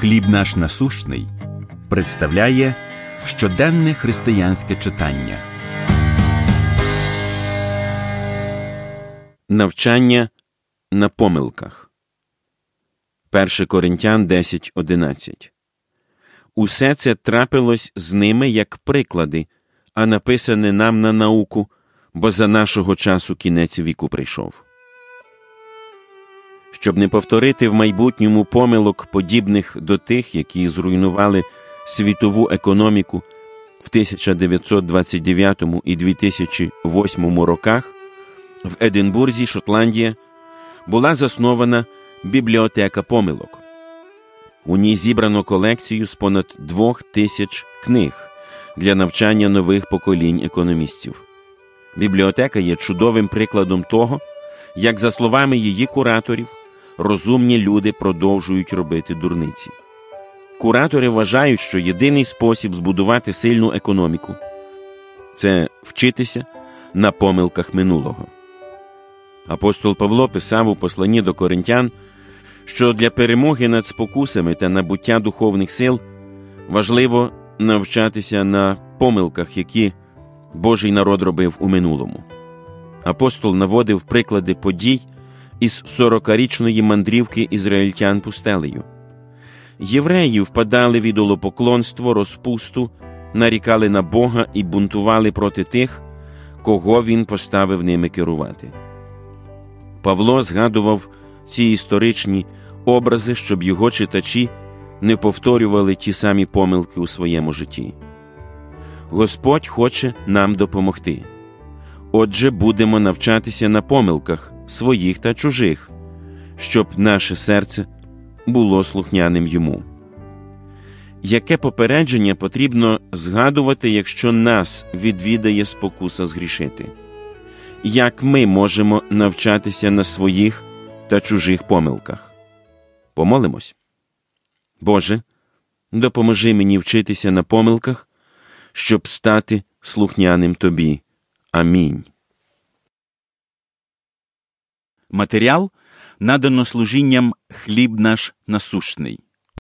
Хліб наш насущний представляє щоденне християнське читання. Навчання на помилках. 1 Коринтян 10.11 Усе це трапилось з ними як приклади, а написане нам на науку, бо за нашого часу кінець віку прийшов. Щоб не повторити в майбутньому помилок, подібних до тих, які зруйнували світову економіку в 1929 і 2008 роках, в Единбурзі, Шотландія, була заснована бібліотека помилок. У ній зібрано колекцію з понад двох тисяч книг для навчання нових поколінь економістів. Бібліотека є чудовим прикладом того, як, за словами її кураторів, розумні люди продовжують робити дурниці. Куратори вважають, що єдиний спосіб збудувати сильну економіку це вчитися на помилках минулого. Апостол Павло писав у посланні до коринтян, що для перемоги над спокусами та набуття духовних сил важливо навчатися на помилках, які Божий народ робив у минулому. Апостол наводив приклади подій із сорокарічної мандрівки ізраїльтян пустелею. Євреї впадали в ідолопоклонство, розпусту, нарікали на Бога і бунтували проти тих, кого він поставив ними керувати. Павло згадував ці історичні образи, щоб його читачі не повторювали ті самі помилки у своєму житті. Господь хоче нам допомогти. Отже, будемо навчатися на помилках своїх та чужих, щоб наше серце було слухняним йому. Яке попередження потрібно згадувати, якщо нас відвідає спокуса згрішити? Як ми можемо навчатися на своїх та чужих помилках? Помолимось. Боже, допоможи мені вчитися на помилках, щоб стати слухняним Тобі. Амінь. Матеріал надано служінням хліб наш насущний.